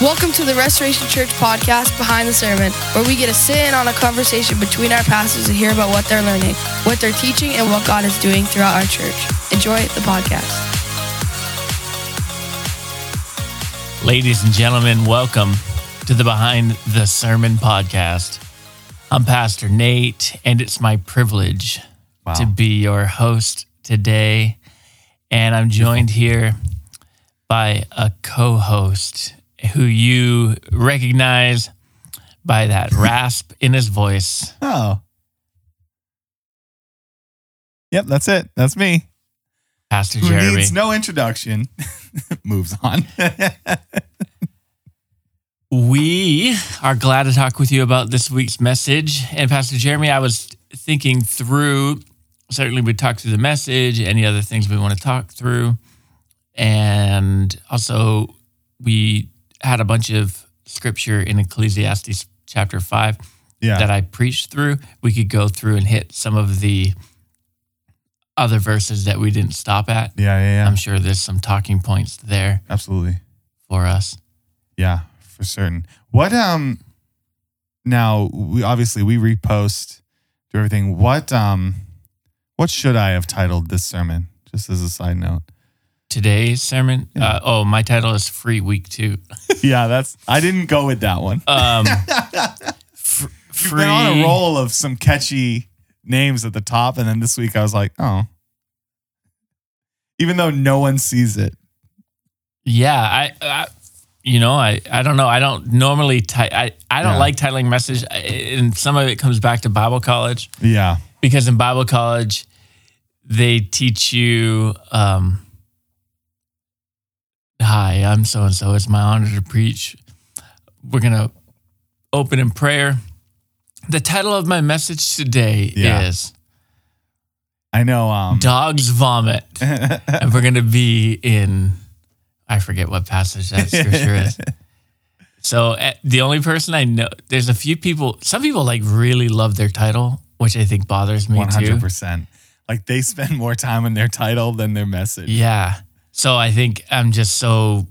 Welcome to the Restoration Church podcast, Behind the Sermon, where we get to sit in on a conversation between our pastors and hear about what they're learning, what they're teaching, and what God is doing throughout our church. Enjoy the podcast. Ladies and gentlemen, welcome to the Behind the Sermon podcast. I'm Pastor Nate, and it's my privilege Wow. to be your host today. And I'm joined here by a co host who you recognize by that rasp in his voice. Oh. Yep, that's it. That's me. Pastor Who Jeremy. needs no introduction. Moves on. We are glad to talk with you about this week's message. And Pastor Jeremy, I was thinking through, certainly we talked through the message, any other things we want to talk through. And also, we had a bunch of scripture in Ecclesiastes chapter 5 yeah. that I preached through. We could go through and hit some of the other verses that we didn't stop at. yeah, yeah, yeah. I'm sure there's some talking points there Absolutely. for us. Yeah, for certain. What um now we obviously we repost do everything. What um what should I have titled this sermon? Just as a side note. Today's sermon. Yeah. Uh, oh, my title is Free Week Two. yeah, that's I didn't go with that one. Um, fr- You've free. been on a roll of some catchy names at the top, and then this week I was like, oh. Even though no one sees it. Yeah, I, I, you know, I, I don't know. I don't normally. Ti- I, I don't Yeah. like titling message, I- and some of it comes back to Bible college Yeah. because in Bible college they teach you. Um, Hi, I'm so and so. It's my honor to preach. We're gonna open in prayer. The title of my message today Yeah. is I know um Dogs Vomit. and we're going to be in, I forget what passage that scripture is. So uh, the only person I know, there's a few people, some people like really love their title, which I think bothers me One too. hundred percent. Like they spend more time on their title than their message. Yeah. So I think I'm just so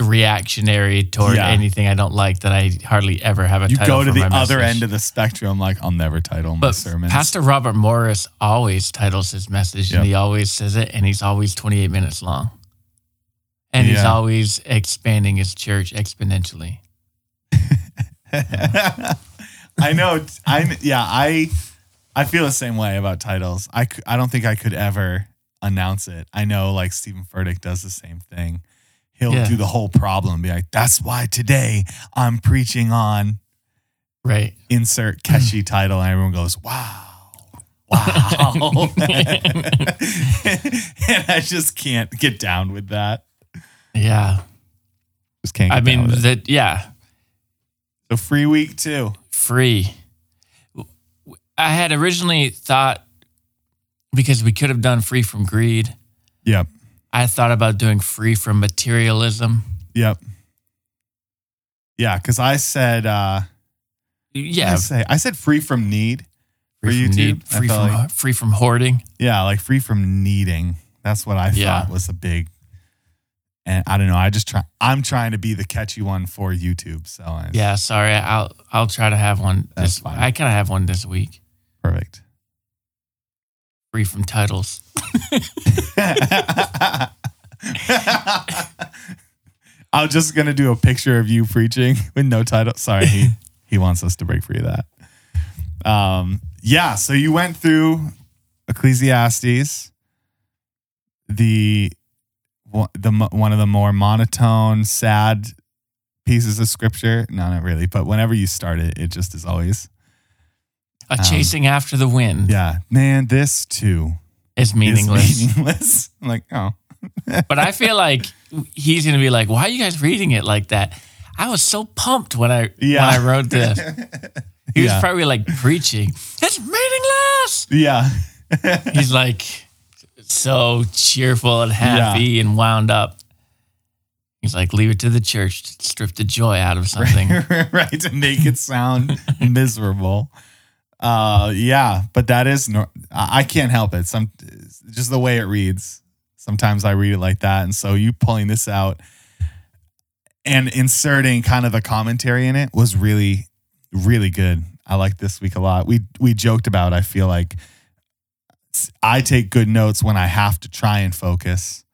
reactionary toward Yeah. anything I don't like that I hardly ever have a You title go to the other message. end of the spectrum, like I'll never title my But sermons. Pastor Robert Morris always titles his message Yep. and he always says it and he's always 28 minutes long. And he's always expanding his church exponentially. I know. I yeah. I I feel the same way about titles. I I don't think I could ever announce it. I know like Stephen Furtick does the same thing. He'll Yeah. do the whole problem, be like, "That's why today I'm preaching on Right. insert catchy title," and everyone goes, "Wow." Wow. and I just can't get down with that. Yeah. Just can't get I down mean, with it. that, yeah, So free week too. free. I had originally thought because we could have done free from greed, Yep. I thought about doing free from materialism. Yep. Yeah, because I said uh Yeah. I say I said free from need. for Free from YouTube, need, free from, like- free from hoarding. Yeah, like free from needing. That's what I Yeah. thought was a big and I don't know. I just try I'm trying to be the catchy one for YouTube. So I, Yeah, sorry. I'll I'll try to have one. That's This, fine. I kind of have one this week. perfect. Free from titles. I'm just gonna do a picture of you preaching with no title. Sorry, he he wants us to break free of that. Um, yeah. So you went through Ecclesiastes, the the one of the more monotone, sad pieces of scripture. No, not really. But whenever you start it, it just is always A Um, chasing after the wind yeah. Man, this too is meaningless. is meaningless. I'm like, oh, but I feel like he's gonna be like, "Why are you guys reading it like that?" I was so pumped when I Yeah. when I wrote this. He was Yeah. probably like preaching. It's meaningless. yeah. He's like so cheerful and happy and wound up. He's like, leave it to the church to strip the joy out of something. right to make it sound miserable uh yeah but that is no i can't help it some just the way it reads sometimes i read it like that and so you pulling this out and inserting kind of a commentary in it was really, really good. I like this week a lot. We we joked about. I feel like I take good notes when I have to try and focus.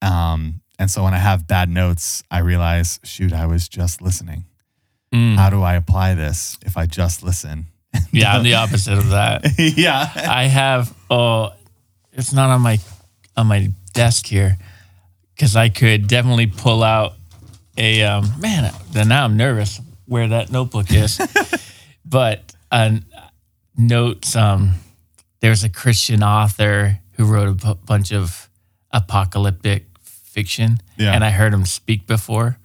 Um, and so when I have bad notes, I realize, shoot, I was just listening. Mm. How do I apply this if I just listen? Yeah, I'm the opposite of that. yeah. I have oh, it's not on my on my desk here because I could definitely pull out a um, man. Then now I'm nervous where that notebook is, but uh, notes. Um, there's a Christian author who wrote a bunch of apocalyptic fiction, Yeah. and I heard him speak before,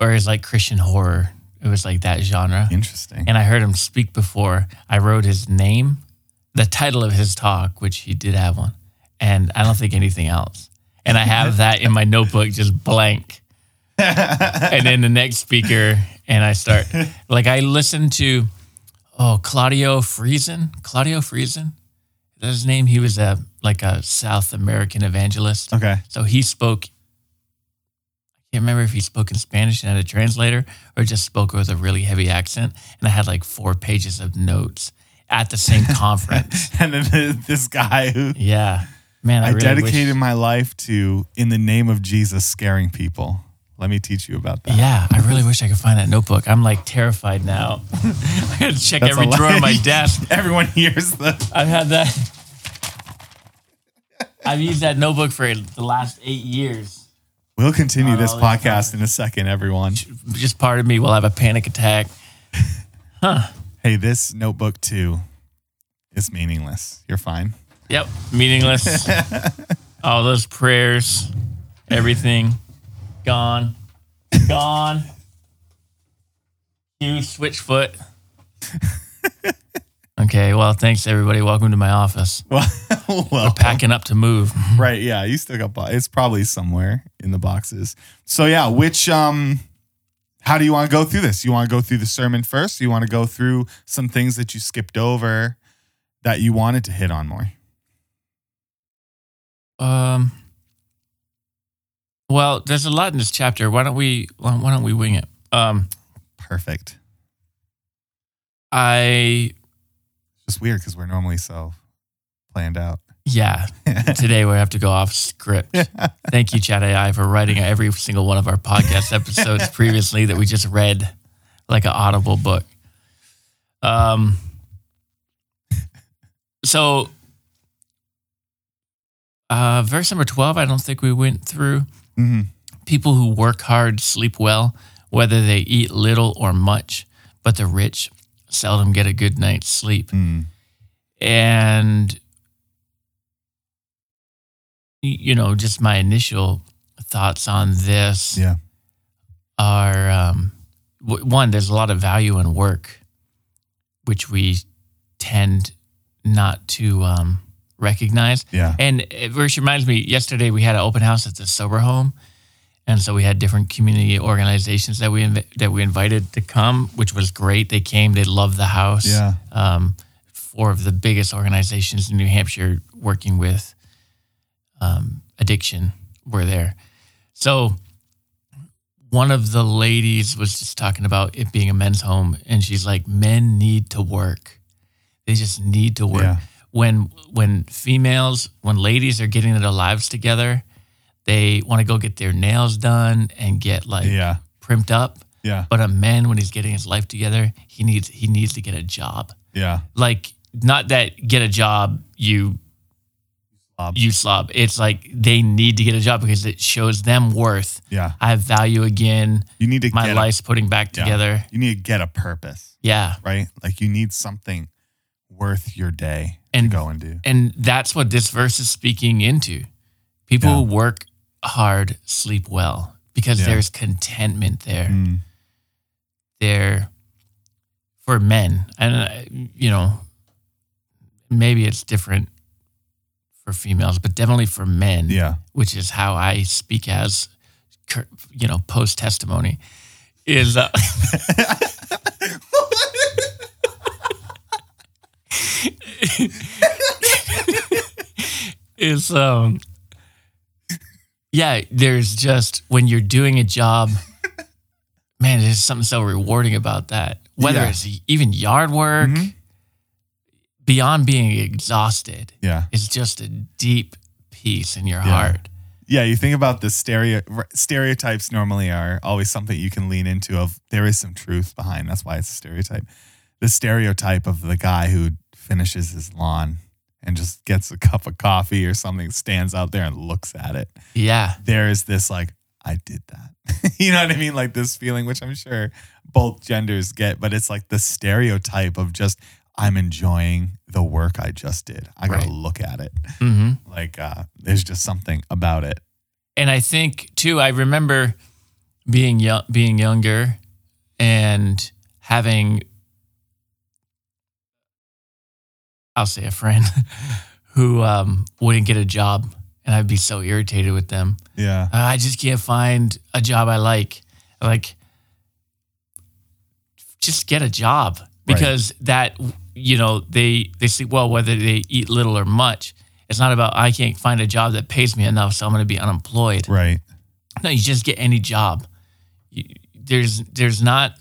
or it's like Christian horror. It was like that genre Interesting. and I heard him speak before. I wrote his name, the title of his talk, which he did have one, and I don't think anything else. And I have that in my notebook just blank. and then the next speaker, and I start like I listened to oh Claudio Freidzon, Claudio Freidzon, that's his name. He was a like a South American evangelist. okay. So he spoke. I can't remember if he spoke in Spanish and had a translator or just spoke with a really heavy accent. And I had like four pages of notes at the same conference. And then this guy who Yeah, man, I, I really dedicated wish- my life to in the name of Jesus scaring people. Let me teach you about that. Yeah, I really wish I could find that notebook. I'm like terrified now. I gotta check That's every drawer of my desk. Everyone hears the I've had that. I've used that notebook for the last eight years. We'll continue this oh, podcast in a second, everyone. Just part of me will have a panic attack. Huh. Hey, this notebook too is meaningless. You're fine. Yep, meaningless. All those prayers, everything gone, gone. You switch foot. Okay, well, thanks everybody. Welcome to my office. Well, well Packing up to move. right. Yeah, you still got. bo- It's probably somewhere in the boxes. So yeah, which um, how do you want to go through this? You want to go through the sermon first? You want to go through some things that you skipped over that you wanted to hit on more? Um. Well, there's a lot in this chapter. Why don't we? Why don't we wing it? Um, Perfect. I Just weird because we're normally so planned out. yeah. Today we have to go off script. Thank you, Chat AI, for writing every single one of our podcast episodes previously that we just read like an audible book. Um. So, uh, verse number twelve. I don't think we went through. hmm People who work hard sleep well, whether they eat little or much, but the rich seldom get a good night's sleep. Mm. And, you know, just my initial thoughts on this Yeah. are um, w- one, there's a lot of value in work, which we tend not to um, recognize. Yeah. And it which reminds me, yesterday we had an open house at the sober home, and so we had different community organizations that we inv- that we invited to come, which was great. They came, they loved the house. Yeah. Um, four of the biggest organizations in New Hampshire working with um, addiction were there. So one of the ladies was just talking about it being a men's home, and she's like, "Men need to work. They just need to work." Yeah. When when females, when ladies are getting their lives together, they want to go get their nails done and get like Yeah. primped up. Yeah. But a man, when he's getting his life together, he needs he needs to get a job. Yeah. Like not that get a job you Slob. you slob. It's like they need to get a job because it shows them worth. Yeah. I have value again. You need to My life's putting back together. A, you need to get a purpose, Yeah. right? Like you need something worth your day And- to go and do. And that's what this verse is speaking into. People Yeah. work hard sleep well because Yeah. there's contentment there. Mm. There for men. And, uh, you know, maybe it's different for females, but definitely for men. Yeah. which is how I speak as, you know, post testimony, is uh, is um, Yeah, there's just when you're doing a job, man, there's something so rewarding about that. Whether Yeah. it's even yard work, Mhm. beyond being exhausted, Yeah. it's just a deep peace in your Yeah. heart. Yeah, you think about the stereo stereotypes normally are always something you can lean into of there is some truth behind. That's why it's a stereotype. The stereotype of the guy who finishes his lawn and just gets a cup of coffee or something, stands out there and looks at it. Yeah. There is this like, I did that. you know what I mean? Like this feeling, which I'm sure both genders get, but it's like the stereotype of just I'm enjoying the work I just did. I gotta look at it. hmm Like uh there's just something about it. and I think too, I remember being young, being younger, and having, I'll say a friend who um, wouldn't get a job, and I'd be so irritated with them. Yeah. Uh, I just can't find a job I like. Like, just get a job because that you know they they see well whether they eat little or much. It's not about I can't find a job that pays me enough, so I'm going to be unemployed. Right. No, you just get any job. You, there's there's not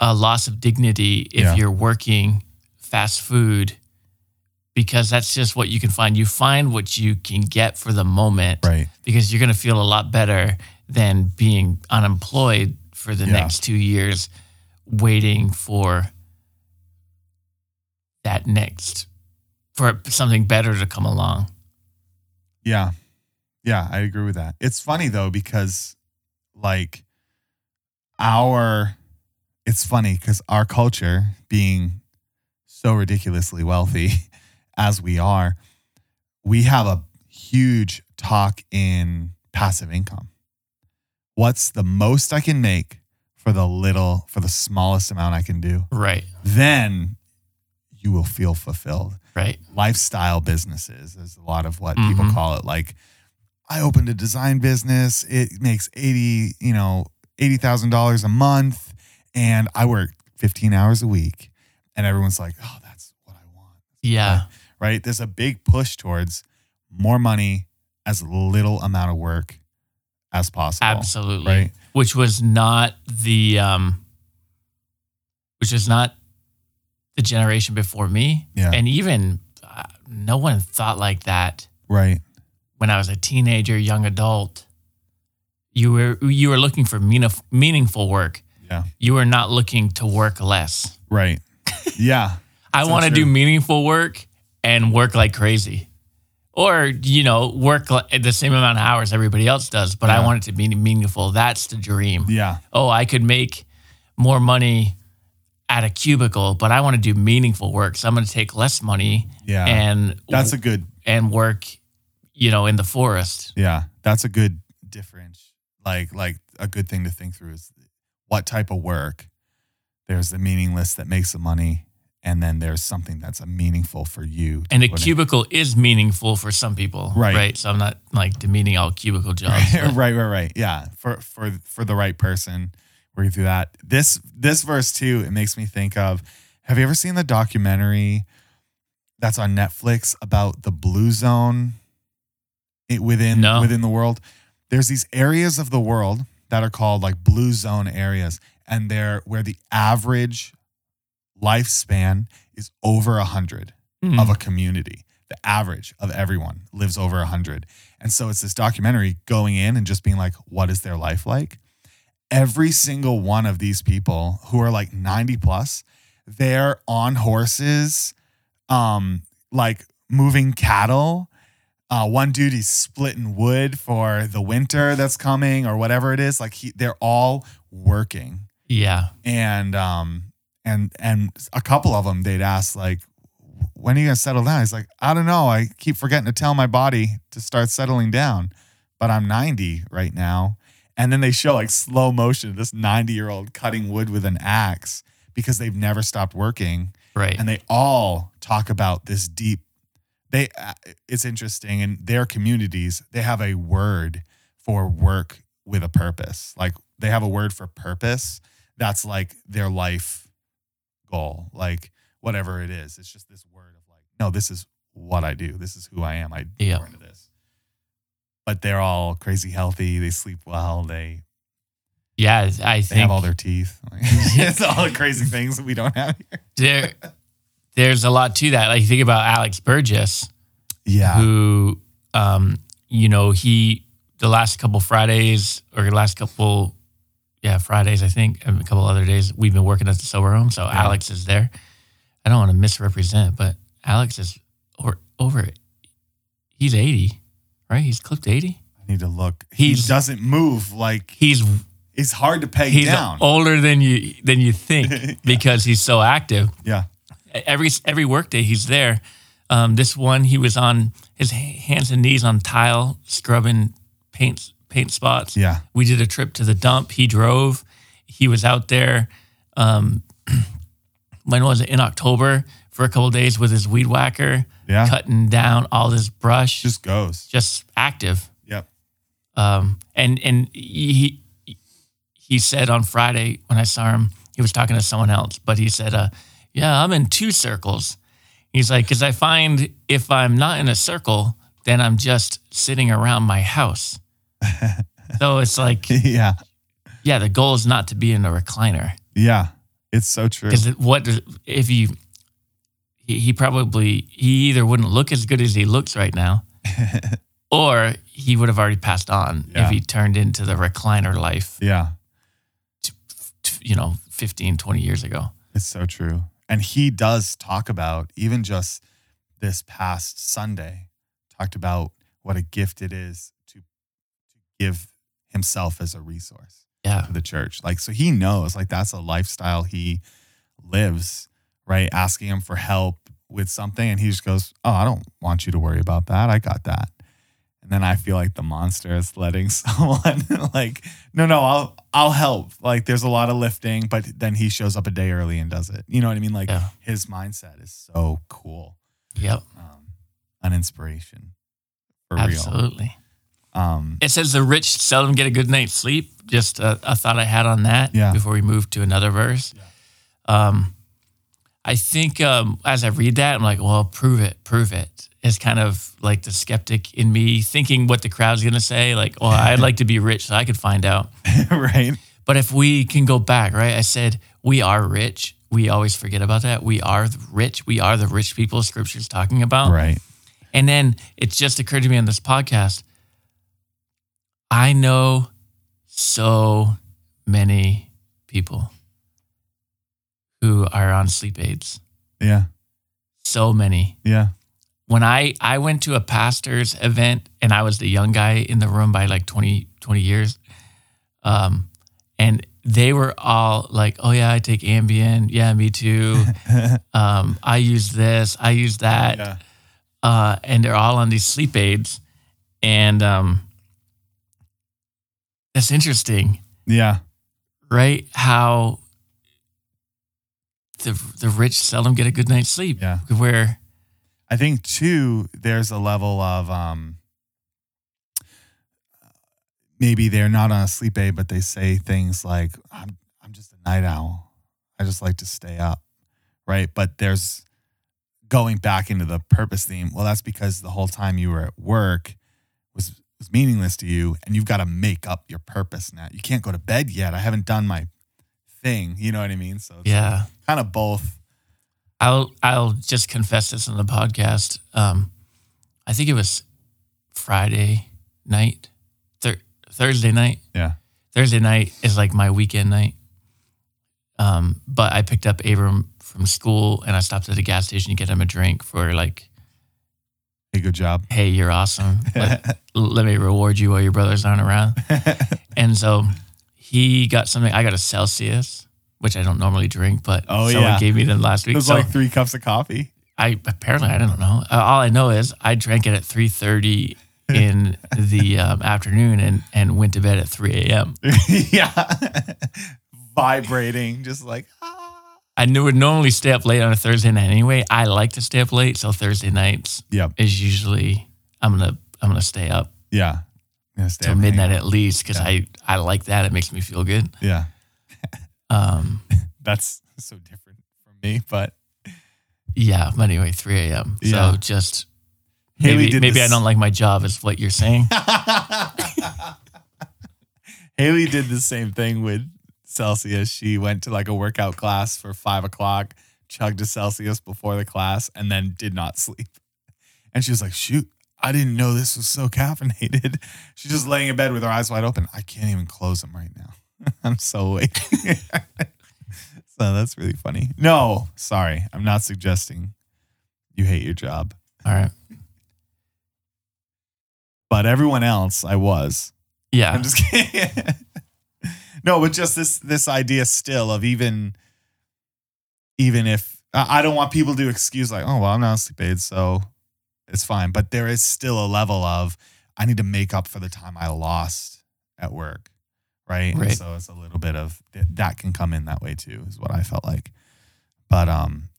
a loss of dignity if Yeah. you're working fast food because that's just what you can find. You find what you can get for the moment Right. because you're going to feel a lot better than being unemployed for the Yeah. next 2 years waiting for that next for something better to come along. Yeah. Yeah, I agree with that. It's funny though because like our it's funny cuz our culture being so ridiculously wealthy as we are, we have a huge talk in passive income. What's the most I can make for the little for the smallest amount I can do? Right. Then you will feel fulfilled Right. lifestyle businesses is a lot of what people Mhm. call it like i opened a design business it makes 80 you know $80000 a month and i work 15 hours a week and everyone's like oh that's what i want Yeah. right there's a big push towards more money as little amount of work as possible Absolutely. right Which was not the um which was not the generation before me. Yeah. And even uh, no one thought like that right when I was a teenager, young adult. You were you were looking for meaningful work. yeah You were not looking to work less. right yeah I want to do meaningful work and work like crazy. Or, you know, work the same amount of hours everybody else does, but I want it to be meaningful. That's the dream. yeah oh, I could make more money at a cubicle, but I want to do meaningful work. So I'm going to take less money yeah and that's a good and work, you know, in the forest. Yeah, that's a good difference. Like like a good thing to think through is what type of work. There's the meaningless that makes the money, and then there's something that's a meaningful for you. And a put in. cubicle is meaningful for some people, Right. Right. So I'm not like demeaning all cubicle jobs. right, right, right, right. Yeah, for for for the right person, working through that. This this verse too, it makes me think of. Have you ever seen the documentary that's on Netflix about the blue zone? It within No. within the world. There's these areas of the world that are called like blue zone areas, and they're where the average lifespan is over a hundred Hmm. of a community. The average of everyone lives over 100. And so it's this documentary going in and just being like, what is their life like? Every single one of these people who are like 90 plus, they're on horses, um, like moving cattle. Uh, one dude he's splitting wood for the winter that's coming or whatever it is. Like he, they're all working yeah. and um and and a couple of them they'd ask like when are you gonna settle down? He's like i don't know. I keep forgetting to tell my body to start settling down but i'm 90 right now. And then they show like slow motion this 90 year old cutting wood with an axe because they've never stopped working. Right. and they all talk about this deep they uh, it's interesting in their communities they have a word for work with a purpose. Like they have a word for purpose that's like their life goal like whatever it is it's just this word of like no this is what i do this is who i am i Yeah. into this but they're all crazy healthy. They sleep well. They Yeah, I they think have all their teeth. It's all the crazy things that we don't have here. there there's a lot to that. Like you think about Alex Burgess, Yeah. who um, you know, he the last couple Fridays or the last couple yeah, Fridays, I think, and a couple other days, we've been working at the sober home. So Alex is there. I don't want to misrepresent, but Alex is or, over. He's 80, right? He's clipped 80. I need to look. He's- he doesn't move like He's it's hard to peg he's down. older than you than you think because he's so active. yeah. every every workday he's there. Um, this one he was on his hands and knees on tile scrubbing paint paint spots. Yeah. We did a trip to the dump. He drove. He was out there. Um, when was it? In October for a couple days with his weed whacker, Yeah. cutting down all this brush. Just goes. just active. Yep. Um, and and he he said on Friday when I saw him, he was talking to someone else, but he said, uh, "Yeah, I'm in two circles." He's like, "Cause I find if I'm not in a circle, then I'm just sitting around my house." So it's like, yeah. yeah, the goal is not to be in a recliner Yeah. It's so true. because what does- if you he, he probably he either wouldn't look as good as he looks right now, or he would have already passed on Yeah. if he turned into the recliner life. Yeah. t- you know 15 20 years ago It's so true. And he does talk about, even just this past Sunday, talked about what a gift it is to, to give himself as a resource yeah to the church. Like, so he knows, like, that's a lifestyle he lives, right? Asking him for help with something. And he just goes, Oh, I don't want you to worry about that. I got that. And then I feel like the monster is letting someone like, no, no, I'll I'll help. Like there's a lot of lifting, but then he shows up a day early and does it. You know what I mean? Like Yeah. his mindset is so cool. yep Um, an inspiration for real. absolutely real. Um, it says the rich seldom get a good night's sleep just a, a thought i had on that Yeah. before we move to another verse um i think um as i read that i'm like well prove it prove it it's kind of like the skeptic in me thinking what the crowd's going to say like well i'd like to be rich so i could find out right? But if we can go back, right? I said we are rich. We always forget about that. We are rich. We are the rich people scripture's talking about. Right. And then it just occurred to me on this podcast. I know so many people who are on sleep aids. Yeah. So many. Yeah. When I I went to a pastor's event and I was the young guy in the room by like 20 20 years. Um and they were all like, "Oh yeah, I take Ambien. Yeah, me too. um, I use this. I use that." Yeah. uh, and they're all on these sleep aids, and um, that's interesting, Yeah. right? How the the rich seldom get a good night's sleep. Yeah. Where I think too, there's a level of um maybe they're not on a sleep aid, but they say things like, I'm I'm just a night owl. I just like to stay up. Right. But there's going back into the purpose theme. Well, that's because the whole time you were at work was was meaningless to you and you've got to make up your purpose now. You can't go to bed yet. I haven't done my thing. You know what I mean? So it's yeah, kind of both. I'll I'll just confess this on the podcast. Um, I think it was Friday night, thir- Thursday night. Yeah. Thursday night is like my weekend night. Um, but I picked up Abram from school and I stopped at a gas station to get him a drink for like, Hey, good job. hey, you're awesome. Like, l- let me reward you while your brothers aren't around. And so he got something. I got a Celsius, which I don't normally drink, but Oh, someone yeah. gave me them last week. It was So like three cups of coffee. I apparently I don't know. Uh, all I know is I drank it at three thirty in the um, afternoon and and went to bed at three a.m. yeah. Vibrating, just like, ah. I knew would normally stay up late on a Thursday night anyway. I like to stay up late, so Thursday nights is usually I'm gonna I'm gonna stay up Yeah. Till up and hang midnight at least because Yeah. I I like that. It makes me feel good. Yeah. Um, That's so different from me, but yeah. But anyway, three a.m. Yeah. So just Haley maybe maybe I don't like my job, is what you're saying. Haley did the same thing with Celsius. She went to like a workout class for five o'clock, chugged a Celsius before the class, and then did not sleep. And she was like, shoot, I didn't know this was so caffeinated. She's just laying in bed with her eyes wide open. I can't even close them right now. I'm so awake. so that's really funny. No, sorry. I'm not suggesting you hate your job. All right. But everyone else, I was. Yeah. I'm just kidding. No, but just this this idea still of even even if I don't want people to excuse like, oh well, I'm not sleep aid, so it's fine. But there is still a level of I need to make up for the time I lost at work, right? And Right. so it's a little bit of that can come in that way too, is what I felt like. But um,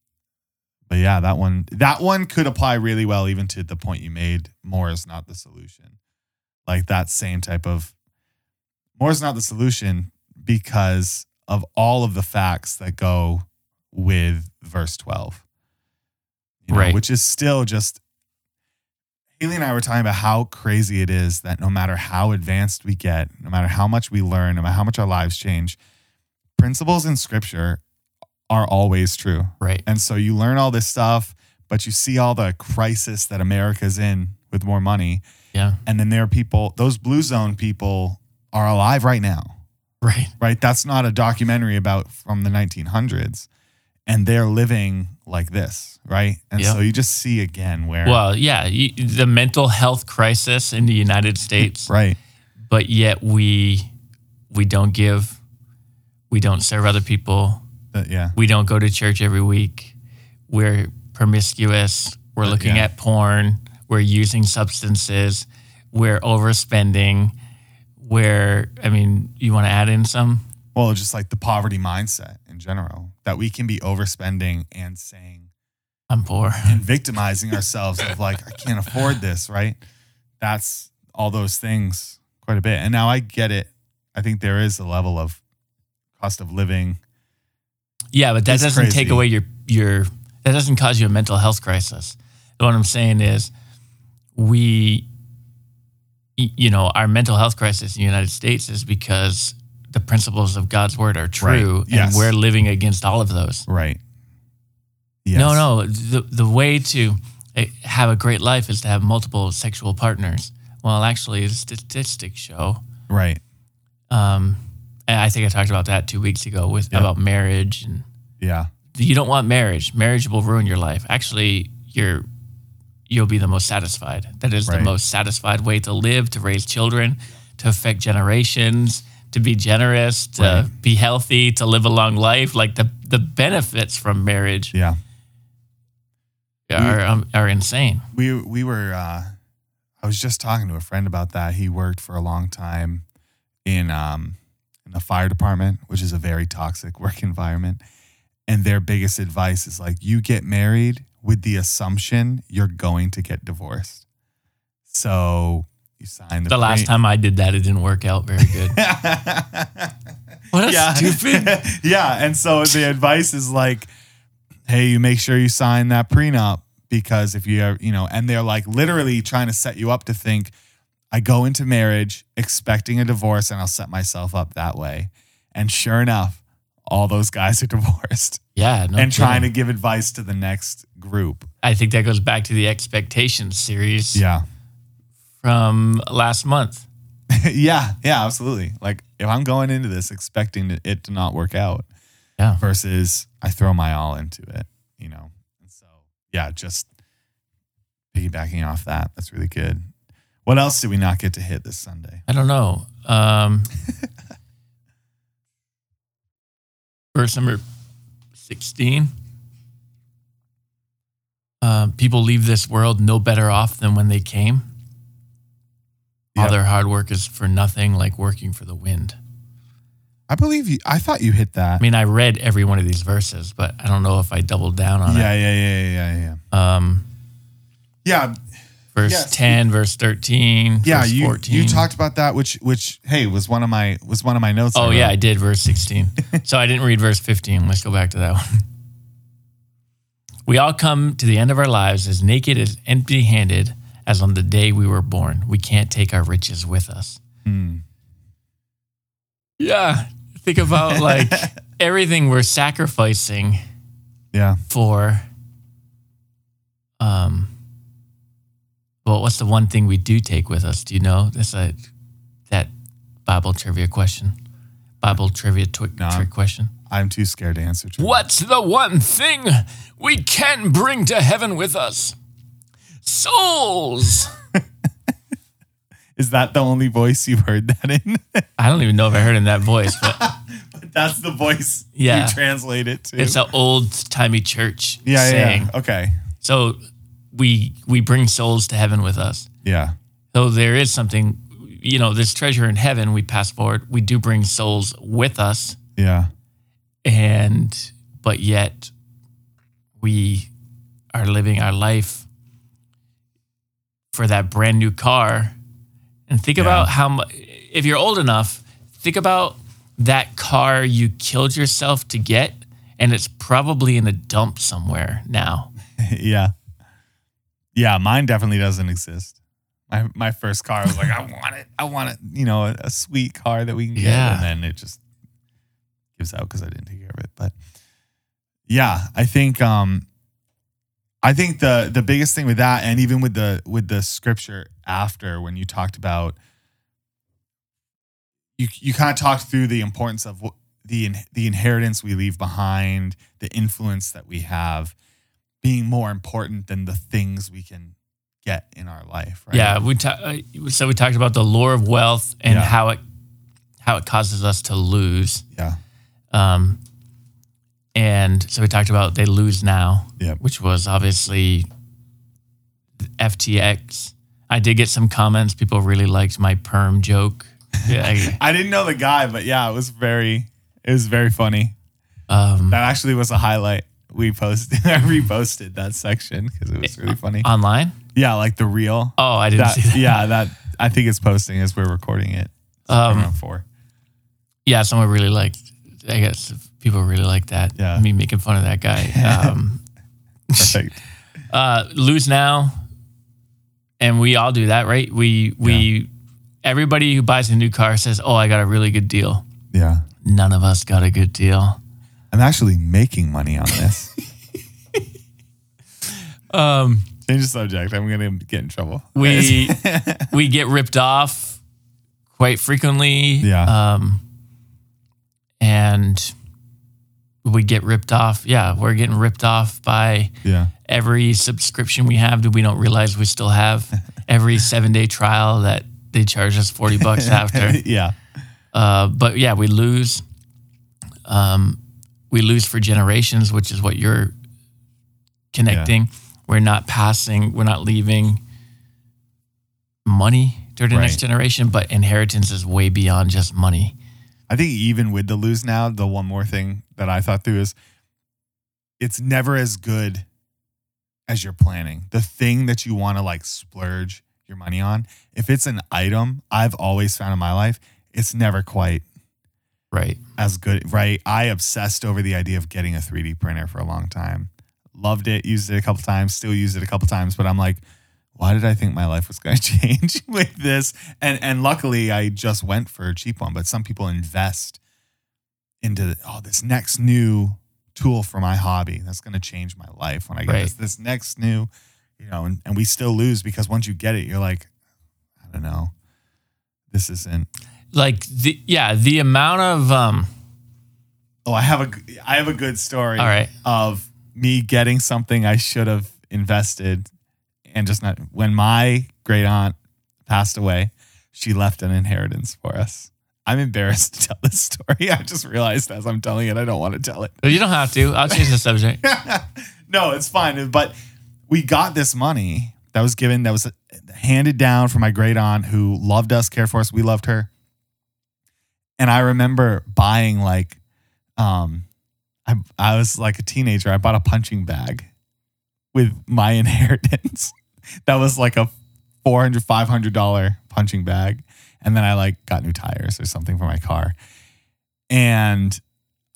but yeah, that one that one could apply really well even to the point you made. More is not the solution. Like that same type of more is not the solution because of all of the facts that go with verse 12. You know, Right. Which is still just Haley and I were talking about how crazy it is that no matter how advanced we get, no matter how much we learn, no matter how much our lives change, principles in scripture are always true. right. And so you learn all this stuff, but you see all the crisis that America's in with more money. Yeah. And then there are people, those blue zone people are alive right now, Right. right? That's not a documentary about from the 1900s. And they're living like this, right? And Yeah. so you just see again where, Well, yeah, you, the mental health crisis in the United States, right? but yet we we don't give, we don't serve other people, Uh, yeah. we don't go to church every week. We're promiscuous. We're looking yeah. at porn. We're using substances. We're overspending. We're, I mean, you want to add in some? Well, just like the poverty mindset in general, that we can be overspending and saying, I'm poor. and victimizing ourselves of like I can't afford this, right? That's all those things quite a bit. And now I get it. I think there is a level of cost of living. Yeah, but that It's doesn't take away your your that doesn't cause you a mental health crisis. What I'm saying is we you know, our mental health crisis in the United States is because the principles of God's word are true Right. Yes. and we're living against all of those. Right. Yes. No, no, the the way to eh, have a great life is to have multiple sexual partners. Well, actually, the statistics show Right. um I think I talked about that 2 weeks ago with Yeah. about marriage and Yeah. you don't want marriage. Marriage will ruin your life. Actually, you're you'll be the most satisfied. That is the most satisfied way to live, to raise children, to affect generations, to be generous, to Right. be healthy, to live a long life. Like the the benefits from marriage Yeah. are um, are insane. We we were uh I was just talking to a friend about that. He worked for a long time in um in the fire department, which is a very toxic work environment. And their biggest advice is like you get married with the assumption you're going to get divorced. So you sign the The last time I did that, it didn't work out very good. What a yeah. stupid. yeah. And so the advice is like, hey, you make sure you sign that prenup because if you, are, you know, and they're like literally trying to set you up to think, I go into marriage expecting a divorce and I'll set myself up that way. And sure enough, all those guys are divorced Yeah, no and trying to give advice to the next group. I think that goes back to the expectations series Yeah. from last month. yeah. Yeah. Absolutely. Like if I'm going into this expecting it to not work out, Yeah. versus I throw my all into it, you know. And so, yeah, just piggybacking off that. That's really good. What else did we not get to hit this Sunday? I don't know. Um, verse number 16. Um, people leave this world no better off than when they came. All Yeah. their hard work is for nothing, like working for the wind. I believe you. I thought you hit that. I mean, I read every one of these verses, but I don't know if I doubled down on it. yeah, yeah, yeah, yeah, yeah. Um, yeah. Verse Yes. 10, verse 13, Yeah, verse you 14. you talked about that, which which hey was one of my was one of my notes. I Oh yeah. I did verse 16. so I didn't read verse 15. Let's go back to that one. We all come to the end of our lives as naked as empty-handed, as on the day we were born. We can't take our riches with us. Hmm. Yeah. Think about like everything we're sacrificing Yeah. for um well what's the one thing we do take with us do you know that's a that bible trivia question bible trivia twi- No. trick question I'm too scared to answer. what's the one thing we can bring to heaven with us souls Is that the only voice you've heard that in? i don't even know if i heard in that voice but but That's the voice Yeah. you translate it to. it's an old-timey church yeah, yeah, saying yeah. Okay. so we we bring souls to heaven with us Yeah. So there is something, you know, this treasure in heaven. We pass forward. We do bring souls with us, Yeah. and but yet we are living our life for that brand new car. And think Yeah. about how much. If you're old enough, think about that car you killed yourself to get, and it's probably in a dump somewhere now. yeah. Yeah, mine definitely doesn't exist. My my first car was like, I want it. I want it, you know, a, a sweet car that we can get. Yeah. And then it just gives out because I didn't take care of it. But yeah, I think um I think the the biggest thing with that, and even with the with the scripture after when you talked about you you kind of talked through the importance of what the in- the inheritance we leave behind, the influence that we have being more important than the things we can get in our life, right? Yeah, we ta- uh, so we talked about the lure of wealth and Yeah. how it how it causes us to lose. Yeah. Um, and so we talked about they lose now, Yep. which was obviously FTX. I did get some comments. People really liked my perm joke. Yeah, I- I didn't know the guy, but yeah, it was very it was very funny. um, That actually was a highlight. We posted I reposted that section because it was really funny. online. Yeah, like the real. Oh, I didn't That, see that. yeah, that I think it's posting as we're recording it. Um, around four. Yeah, someone really liked. I guess people really like that. Yeah. me making fun of that guy. Um, Perfect. uh, lose now, and we all do that, right? We we everybody who buys a new car says, "Oh, I got a really good deal." Yeah. None of us got a good deal. I'm actually making money on this. Um, Change the subject. I'm gonna get in trouble. we we get ripped off quite frequently. Yeah. Um, and we get ripped off. Yeah, we're getting ripped off by yeah. every subscription we have that we don't realize we still have. Every seven day trial that they charge us forty bucks after. yeah. Uh, but yeah, we lose. Um, we lose for generations, which is what you're connecting. We're not passing. We're not leaving money to the next generation, but inheritance is way beyond just money. I think even with the lose now, the one more thing that I thought through is it's never as good as you're planning. The thing that you want to like splurge your money on, if it's an item, I've always found in my life, it's never quite Right. as good, right? I obsessed over the idea of getting a 3D printer for a long time. Loved it, used it a couple times, still used it a couple times, but I'm like, why did I think my life was going to change with this? And and luckily I just went for a cheap one, but some people invest into oh this next new tool for my hobby that's going to change my life when I get Right. this this next new, you know, and, and we still lose because once you get it, you're like, I don't know. This isn't Like the yeah, the amount of um Oh, I have a I have a good story. All right. Of me getting something I should have invested and just not when my great aunt passed away, she left an inheritance for us. I'm embarrassed to tell this story. I just realized as I'm telling it, I don't want to tell it. you don't have to. I'll change the subject. no, it's fine. But we got this money that was given, that was handed down from my great aunt who loved us, cared for us. We loved her. And I remember buying like, um, I, I was like a teenager. I bought a punching bag with my inheritance. that was like a $400, $500 punching bag. And then I like got new tires or something for my car. And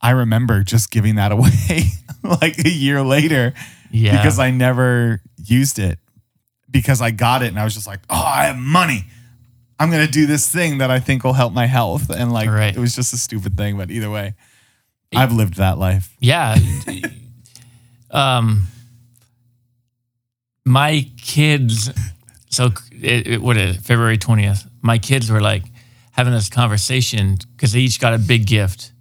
I remember just giving that away like a year later Yeah. because I never used it because I got it and I was just like, oh, I have money. I'm gonna do this thing that I think will help my health. And like Right. it was just a stupid thing, but either way, I've lived that life. Yeah. um, my kids. So it, it, what is it, February twentieth? My kids were like having this conversation because they each got a big gift.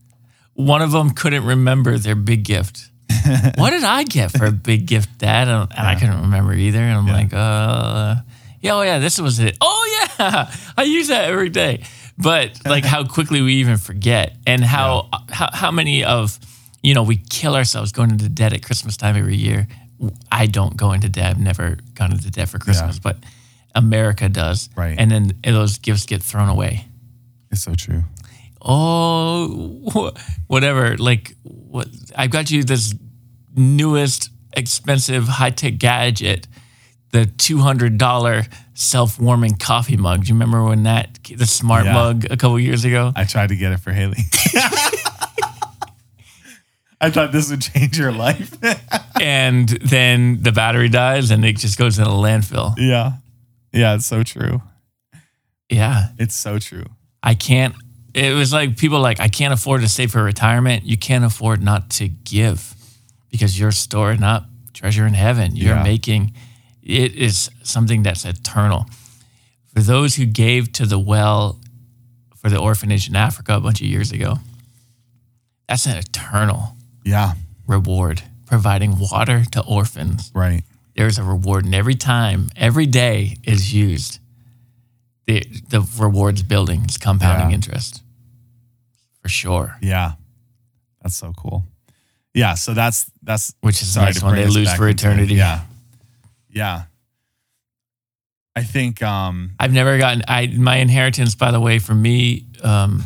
One of them couldn't remember their big gift. what did I get for a big gift, Dad? And, and I couldn't remember either. And I'm like, uh, yeah, oh yeah, this was it. Oh yeah, I use that every day. But like how quickly we even forget, and how how, how many of you know we kill ourselves going into debt at Christmas time every year. I don't go into debt. I've never gone into debt for Christmas, but America does. Right. And then those gifts get thrown away It's so true. oh whatever like what i've got you this newest expensive high-tech gadget the $200 self-warming coffee mug do you remember when that the smart Yeah. mug a couple years ago I tried to get it for Haley. I thought this would change your life. and then the battery dies and it just goes in a landfill yeah. Yeah, it's so true. yeah It's so true. i can't it was like people like i can't afford to save for retirement you can't afford not to give because you're storing up treasure in heaven you're Yeah. making it is something that's eternal for those who gave to the well for the orphanage in africa a bunch of years ago that's an eternal Yeah. reward providing water to orphans Right. there's a reward and every time every day is used the the rewards building it's compounding Yeah. interest for sure Yeah. That's so cool. Yeah. So that's that's which is sorry nice when they lose for into- eternity Yeah. Yeah. I think um i've never gotten i my inheritance by the way for me um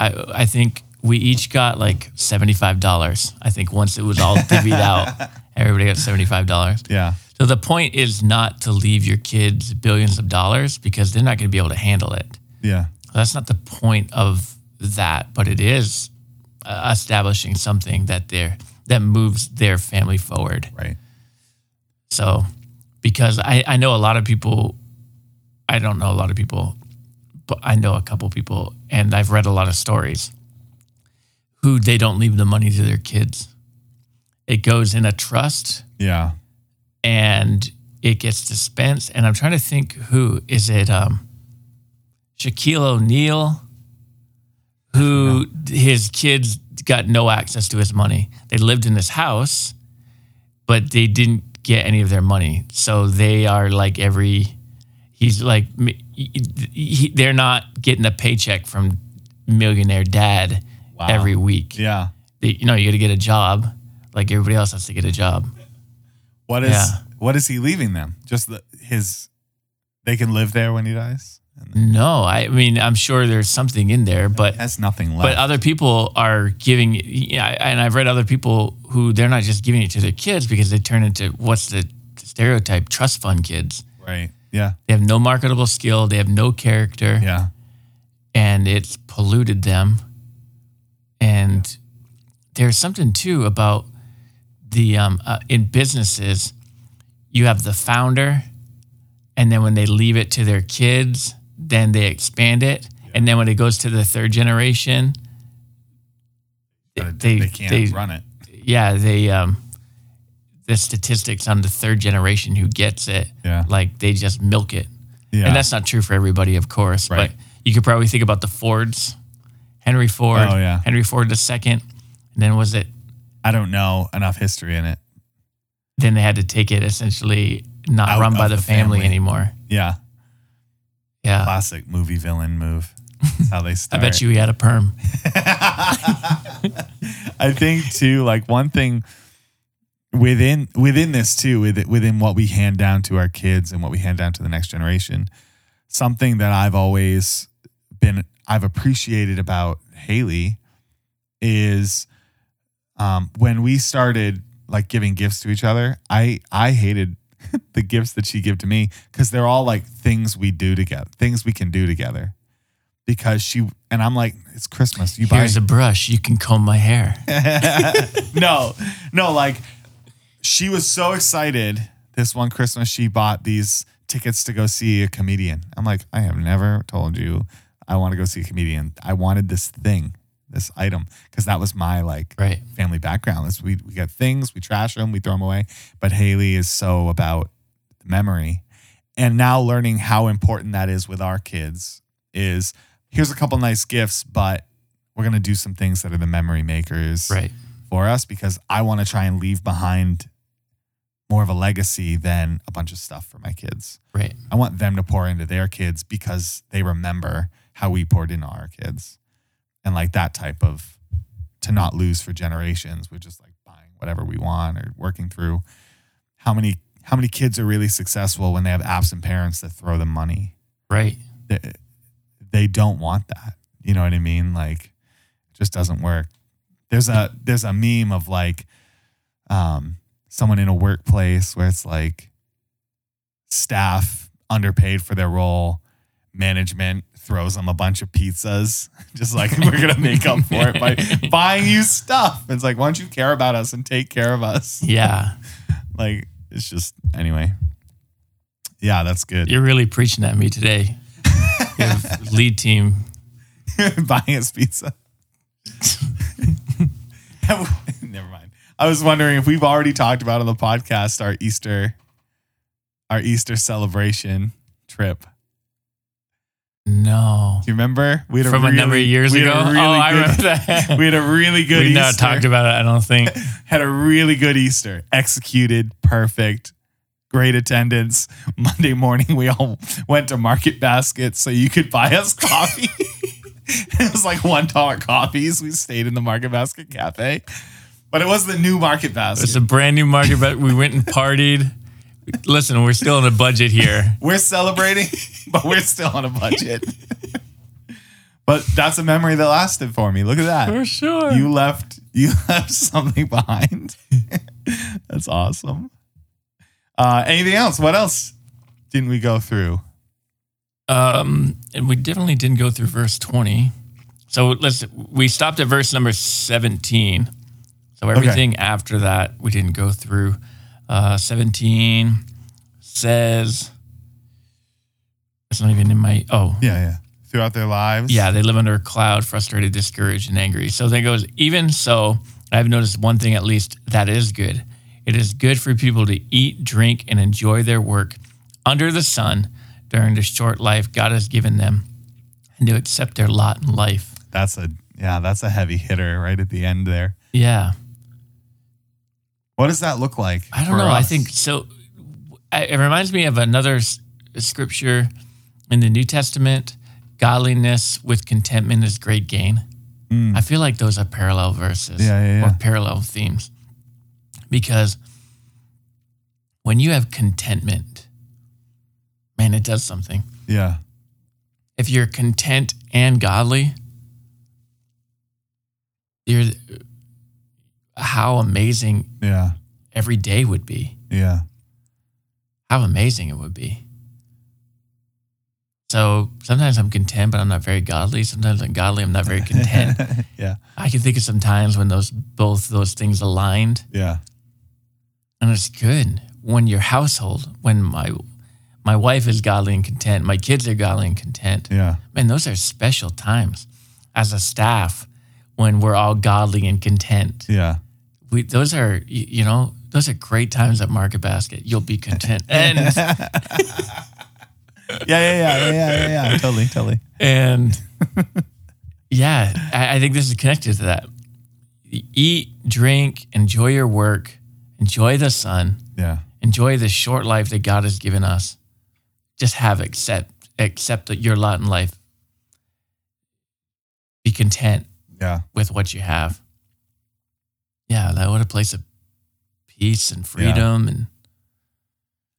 i i think we each got like $75 i think once it was all divvied out everybody got $75 yeah. so the point is not to leave your kids billions of dollars because they're not going to be able to handle it Yeah. That's not the point of that, but it is uh, establishing something that they're that moves their family forward. Right. So, because I, I know a lot of people, I don't know a lot of people, but I know a couple people, and I've read a lot of stories who they don't leave the money to their kids. It goes in a trust Yeah. and it gets dispensed. And I'm trying to think who is it? Um, Shaquille O'Neal, who his kids got no access to his money. They lived in this house, but they didn't get any of their money. So they are like every. He's like he- he- they're not getting a paycheck from millionaire dad Wow. every week. Yeah. They- you know, you got to get a job. Like everybody else has to get a job. What is Yeah. what is he leaving them? Just the, his they can live there when he dies? No, I mean I'm sure there's something in there, but that's nothing left. but other people are giving. Yeah, and I've read other people who they're not just giving it to their kids because they turn into what's the stereotype trust fund kids. right. Yeah. They have no marketable skill. They have no character, Yeah. and it's polluted them. And there's something too about the um, uh, in businesses, you have the founder, and then when they leave it to their kids, then they expand it, and then when it goes to the third generation, they- they can't they- run it. yeah, they um, the statistics on the third generation who gets it, Yeah. like they just milk it. Yeah. And that's not true for everybody, of course. Right. But you could probably think about the Fords, Henry Ford, Oh, yeah. Henry Ford the second. And then was it? I don't know enough history in it. Then they had to take it essentially not Out run by the, the family, family. anymore. Yeah. Yeah, Classic movie villain move. That's how they start. I bet you he had a perm. I think too, like one thing within within this too, with within what we hand down to our kids and what we hand down to the next generation, something that I've always been I've appreciated about Haley is um, when we started like giving gifts to each other. I I hated the gifts that she gave to me because they're all like things we do together, things we can do together. Because she and I'm like, it's Christmas. You buy Here's a brush. You can comb my hair. no, no, like she was so excited this one Christmas she bought these tickets to go see a comedian. I'm like, I have never told you I want to go see a comedian. I wanted this thing, this item, because that was my like Right. family background. Is we we get things, we trash them, we throw them away. But Haley is so about the memory, and now learning how important that is with our kids is here's a couple nice gifts, but we're gonna do some things that are the memory makers Right. for us because I want to try and leave behind more of a legacy than a bunch of stuff for my kids. Right. I want them to pour into their kids because they remember how we poured into our kids. And like that type of to not lose for generations. We're just like buying whatever we want or working through how many how many kids are really successful when they have absent parents that throw them money. Right. They, they don't want that. You know what I mean? Like it just doesn't work. There's a there's a meme of like um someone in a workplace where it's like staff underpaid for their role, management throws them a bunch of pizzas, just like we're gonna make up for it by buying you stuff. It's like, why don't you care about us and take care of us? Yeah. Like it's just anyway. Yeah, that's good. You're really preaching at me today. Lead team. buying us pizza. Never mind. I was wondering if we've already talked about on the podcast our Easter, our Easter celebration trip. No. Do you remember? We had From a number of years ago? really oh, I remember that. We had a really good We've Easter. not talked about it, I don't think. had a really good Easter. Executed, perfect, great attendance. Monday morning, we all went to Market Basket so you could buy us coffee. it was like one dollar coffees. We stayed in the Market Basket Cafe, but it was the new Market Basket. It's a brand new market, but we went and partied. Listen, we're still on a budget here. we're celebrating, but we're still on a budget. but that's a memory that lasted for me. Look at that. For sure. You left you left something behind. That's awesome. Uh, anything else? What else didn't we go through? Um, and we definitely didn't go through verse 20. So let's we stopped at verse number 17. So everything after that we didn't go through. Uh, 17 says it's not even in my oh Yeah, yeah. Throughout their lives. yeah they live under a cloud frustrated discouraged and angry so then goes even so i've noticed one thing at least that is good it is good for people to eat drink and enjoy their work under the sun during the short life god has given them and to accept their lot in life That's a yeah, that's a heavy hitter right at the end there. yeah What does that look like? i don't know i think so it reminds me of another scripture in the new testament godliness with contentment is great gain hmm. I feel like those are parallel verses. Yeah, yeah, yeah. or parallel themes because when you have contentment, man, it does something. Yeah. If you're content and godly, you're how amazing Yeah. every day would be. Yeah. How amazing it would be. So sometimes I'm content, but I'm not very godly. Sometimes I'm godly, I'm not very content. yeah. I can think of some times when those both those things aligned, Yeah. and it's good when your household, when my my wife is godly and content, my kids are godly and content. Yeah. Man, those are special times as a staff when we're all godly and content. Yeah. We those are you know those are great times at Market Basket. You'll be content, and Yeah, yeah, yeah, yeah, yeah, yeah, yeah. Totally, totally. and yeah, I, I think this is connected to that. Eat, drink, enjoy your work, enjoy the sun, Yeah. enjoy the short life that God has given us. Just have accept accept your lot in life. Be content Yeah. with what you have. Yeah, that what a place of peace and freedom and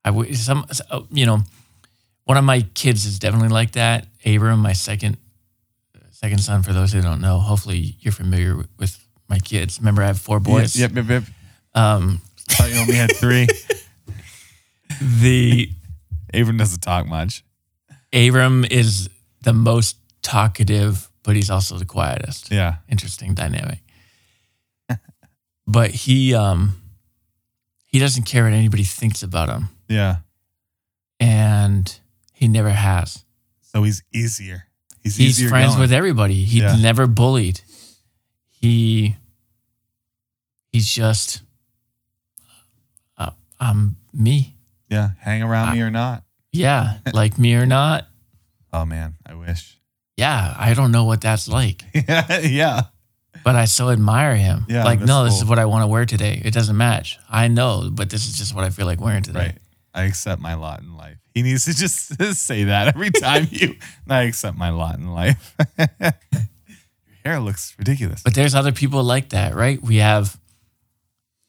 I would some you know one of my kids is definitely like that. Abram, my second second son. For those who don't know, hopefully you're familiar with, with my kids. Remember, I have four boys. Yep, yep, yep. Um, Thought you only had three. the Abram doesn't talk much. Abram is the most talkative, but he's also the quietest. Yeah. Interesting dynamic. But he um he doesn't care what anybody thinks about him. Yeah. And He never has. So he's easier. He's, easier. He's easier friends going. with everybody. He's Yeah. never bullied. He he's just uh, um me. Yeah, hang around me or not. Yeah, like me or not. Oh man, I wish. Yeah, I don't know what that's like, yeah, yeah. But I so admire him. Yeah, like, no, this cool. is what I want to wear today. It doesn't match. I know, but this is just what I feel like wearing today. Right. I accept my lot in life. He needs to just say that every time you. I accept my lot in life. Your hair looks ridiculous. But there's other people like that, right? We have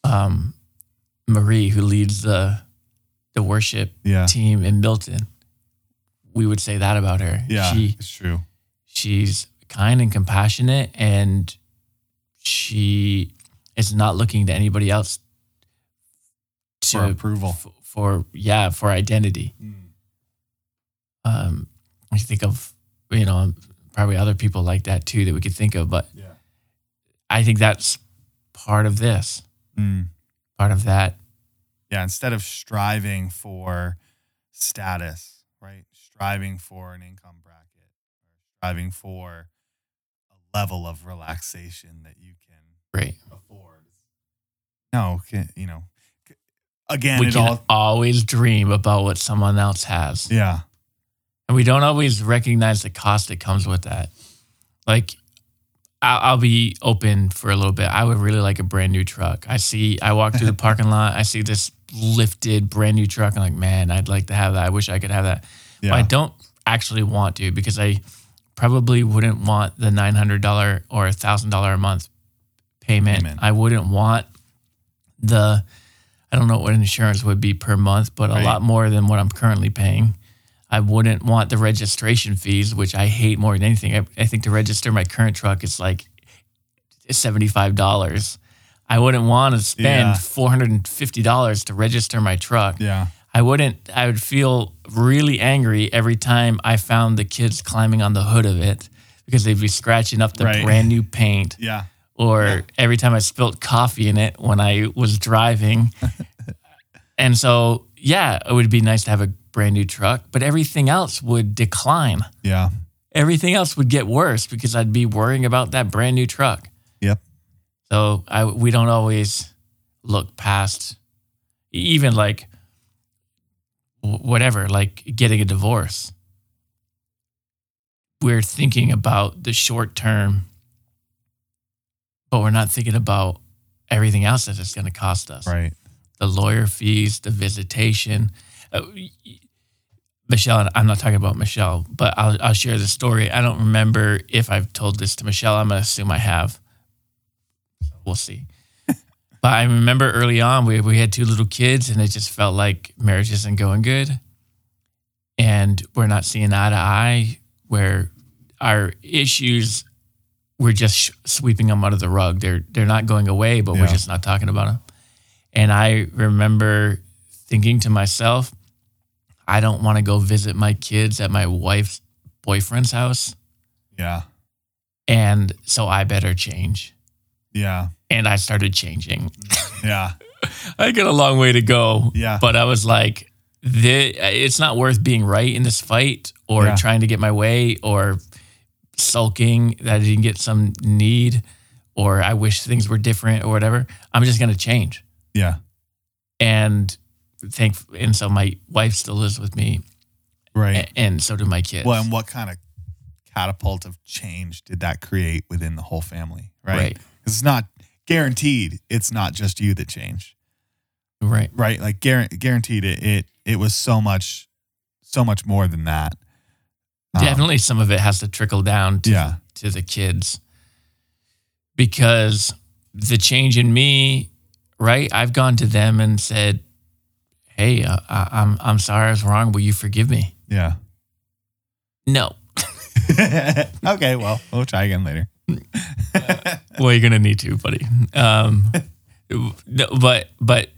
um Marie who leads the the worship Yeah. team in Milton. We would say that about her. Yeah, She it's true. she's kind and compassionate and she is not looking to anybody else to For approval. f- for yeah, for identity. Um I think of you know, probably other people like that too that we could think of, but Yeah. I think that's part of this, Mm. part of that. Yeah. Instead of striving for status, right? Striving for an income bracket, or striving for level of relaxation that you can Right. afford. No, can, you know, again, we can all. always dream about what someone else has. Yeah. And we don't always recognize the cost that comes with that. Like, I'll, I'll be open for a little bit. I would really like a brand new truck. I see, I walk through the parking lot, I see this lifted brand new truck. I'm like, man, I'd like to have that. I wish I could have that. Yeah. But I don't actually want to because I probably wouldn't want the $900 or $1,000 a month payment. I wouldn't want the, I don't know what insurance would be per month, but a lot more than what I'm currently paying. I wouldn't want the registration fees, which I hate more than anything. I, I think to register my current truck is like $75. I wouldn't want to spend Yeah. $450 to register my truck. yeah. I wouldn't, I would feel really angry every time I found the kids climbing on the hood of it because they'd be scratching up the Right. brand new paint. Yeah. Or every time I spilt coffee in it when I was driving. and so, yeah, it would be nice to have a brand new truck, but everything else would decline. Yeah. Everything else would get worse because I'd be worrying about that brand new truck. Yep. So I we don't always look past even like wh- whatever, like getting a divorce. We're thinking about the short term, but we're not thinking about everything else that it's going to cost us. Right. The lawyer fees, the visitation. Uh, Michelle, and I'm not talking about Michelle, but I'll, I'll share the story. I don't remember if I've told this to Michelle. I'm going to assume I have. We'll see. But I remember early on, we, we had two little kids, and it just felt like marriage isn't going good. And we're not seeing eye to eye, where our issues, we're just sh- sweeping them under the rug. They're, they're not going away, but we're just not talking about them. And I remember thinking to myself, I don't want to go visit my kids at my wife's boyfriend's house. Yeah. And so I better change. Yeah. And I started changing. Yeah. I got a long way to go. Yeah. But I was like, the, it's not worth being right in this fight or Yeah. trying to get my way or sulking that I didn't get some need or I wish things were different or whatever. I'm just going to change. Yeah. And thank, and so my wife still lives with me Right. a- and so do my kids. Well, and what kind of catapult of change did that create within the whole family? Right. Right. It's not guaranteed. It's not just you that changed. right. Right. Like guar- guaranteed it, it, it was so much, so much more than that. Um, Definitely some of it has to trickle down to, Yeah. to the kids because the change in me, right? I've gone to them and said, Hey, uh, I, I'm, I'm sorry I was wrong. Will you forgive me? Yeah. No. okay. Well, we'll try again later. well, you're gonna need to, buddy. Um, no, but but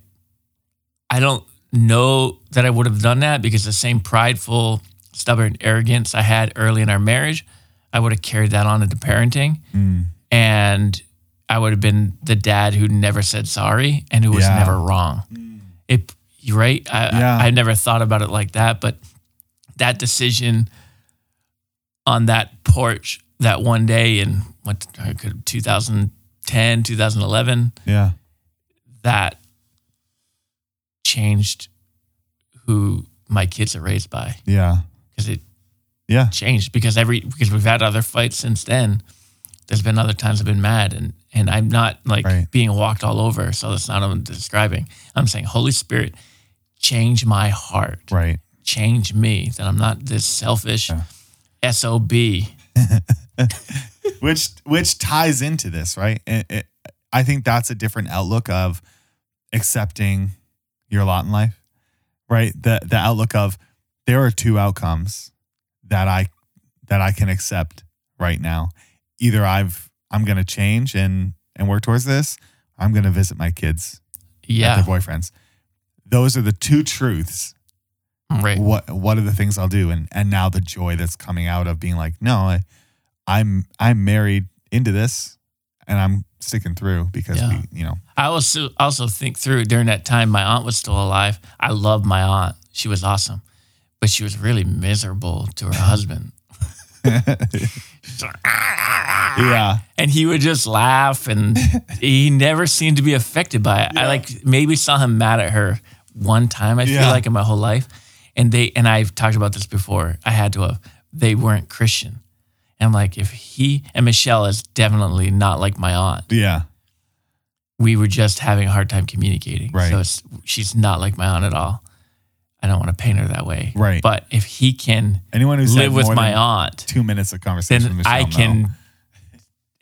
I don't know that I would have done that because the same prideful, stubborn arrogance I had early in our marriage, I would have carried that on into parenting, Mm. and I would have been the dad who never said sorry and who was Yeah. never wrong. It, you're right. I, Yeah. I, I never thought about it like that, but that decision on that porch that one day in what 2010, 2011, Yeah. that changed who my kids are raised by Yeah. because it Yeah. changed because every because we've had other fights since then. There's been other times I've been mad and and I'm not like Right. being walked all over. So that's not what I'm describing. I'm saying Holy Spirit, change my heart, Right. change me. That I'm not this selfish sob. which which ties into this, right? It, it, I think that's a different outlook of accepting your lot in life, right? The the outlook of there are two outcomes that I that I can accept right now. Either I've I'm going to change and and work towards this. I'm going to visit my kids Yeah, their boyfriends. Those are the two truths right. what what are the things I'll do and and now the joy that's coming out of being like no I I'm I'm married into this and I'm sticking through because Yeah. we you know I also also think through during that time my aunt was still alive. I loved my aunt. She was awesome. But she was really miserable to her husband. Yeah and he would just laugh and he never seemed to be affected by it. I like maybe saw him mad at her one time, I feel Yeah. like in my whole life. And they and I've talked about this before. I had to have they weren't Christian. And like, if he and Michelle is definitely not like my aunt. yeah we were just having a hard time communicating. Right. So it's, she's not like my aunt at all. I don't want to paint her that way. Right. But if he can anyone who's live with my aunt, two minutes of conversation then with Michelle I can know.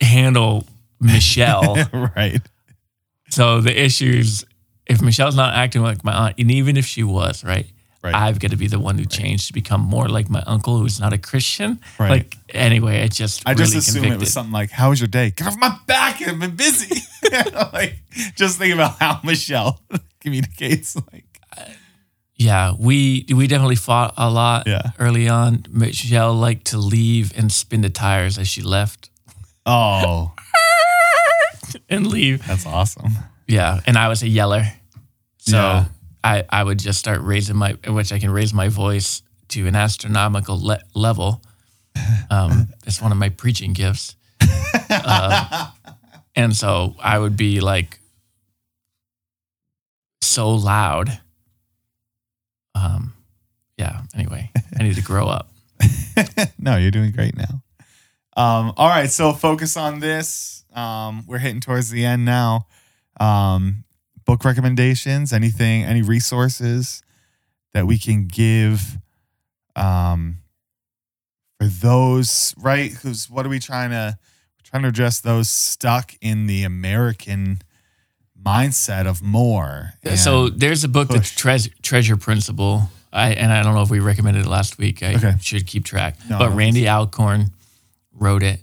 handle Michelle. right so the issues, if Michelle's not acting like my aunt, and even if she was, right? Right. I've got to be the one who changed to become more like my uncle who's not a Christian. Right. Like anyway, it just I just really assume convicted. it was something like how was your day get off my back I've been busy like just think about how Michelle communicates like Yeah, we we definitely fought a lot Yeah. early on. Michelle liked to leave and spin the tires as she left oh and leave. that's awesome Yeah, and I was a yeller, so Yeah. I I would just start raising my, which I can raise my voice to an astronomical le- level. Um, it's one of my preaching gifts, uh, and so I would be like so loud. Um, yeah. Anyway, I need to grow up. no, you're doing great now. Um, all right, so focus on this. Um, we're hitting towards the end now. Um, book recommendations, anything, any resources that we can give um, for those, right? Who's what are we trying to trying to address those stuck in the American mindset of more? so there's a book, the push. Tre- Treasure Principle. I and I don't know if we recommended it last week. I Okay. should keep track. No, but Randy Alcorn wrote it.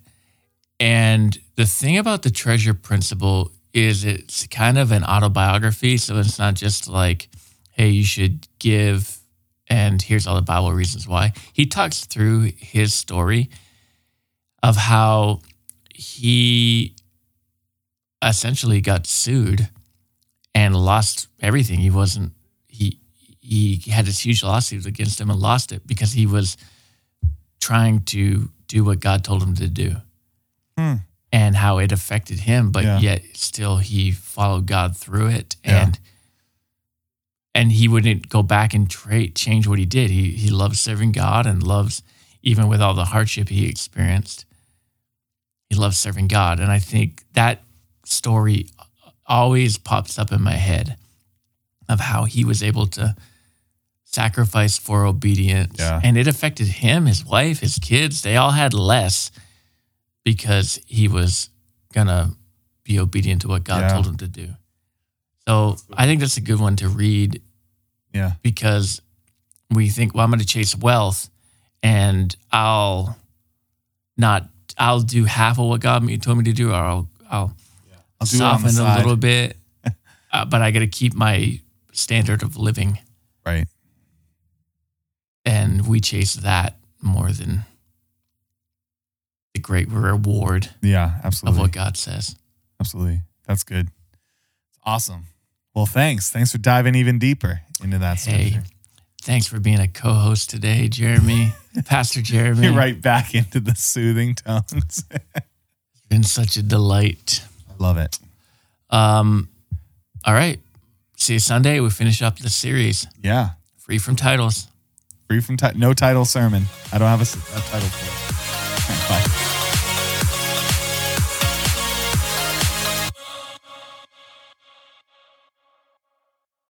And the thing about the Treasure Principle is it's kind of an autobiography. So it's not just like, hey, you should give and here's all the Bible reasons why. He talks through his story of how he essentially got sued and lost everything. He wasn't he he had this huge lawsuit against him and lost it because he was trying to do what God told him to do. Hmm. And how it affected him, but Yeah. yet still he followed God through it Yeah. and and he wouldn't go back and tra- change what he did. He he loves serving God and loves even with all the hardship he experienced. He loves serving God, and I think that story always pops up in my head of how he was able to sacrifice for obedience. Yeah. And it affected him, his wife, his kids. They all had less because he was going to be obedient to what God Yeah. told him to do. So I think that's a good one to read yeah, because we think, well, I'm going to chase wealth and I'll not, I'll do half of what God me- told me to do, or I'll, I'll I'll soften a little bit, uh, but I got to keep my standard of living. Right. And we chase that more than the great reward Yeah, absolutely. of what God says. Absolutely. That's good. Awesome. Well, thanks. Thanks for diving even deeper into that Hey, scripture. Thanks for being a co-host today, Jeremy, Pastor Jeremy. You're right back into the soothing tones. It's been such a delight. I love it. Um, all right. See you Sunday. We finish up the series. Yeah. Free from titles. Free from ti- no title sermon. I don't have a title for it. Bye.